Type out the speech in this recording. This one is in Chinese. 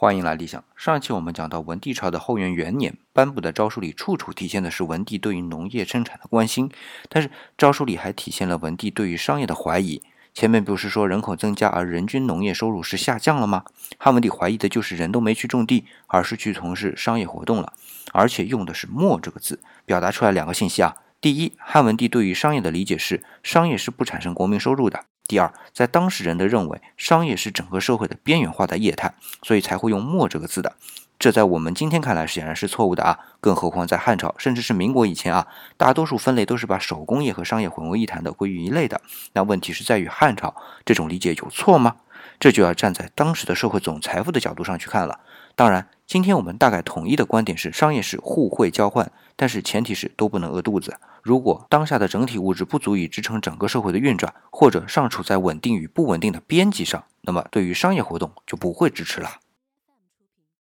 欢迎来理想。上一期我们讲到文帝朝的后元元年颁布的诏书里，处处体现的是文帝对于农业生产的关心，但是诏书里还体现了文帝对于商业的怀疑。前面不是说人口增加而人均农业收入是下降了吗？汉文帝怀疑的就是人都没去种地，而是去从事商业活动了，而且用的是“没”这个字，表达出来两个信息啊。第一，汉文帝对于商业的理解是商业是不产生国民收入的。第二，在当时人的认为，商业是整个社会的边缘化的业态，所以才会用“末”这个字的。这在我们今天看来显然是错误的啊！更何况在汉朝，甚至是民国以前啊，大多数分类都是把手工业和商业混为一谈的，归于一类的。那问题是在于汉朝这种理解有错吗？这就要站在当时的社会总财富的角度上去看了。当然，今天我们大概统一的观点是，商业是互惠交换，但是前提是都不能饿肚子。如果当下的整体物质不足以支撑整个社会的运转，或者尚处在稳定与不稳定的边际上，那么对于商业活动就不会支持了。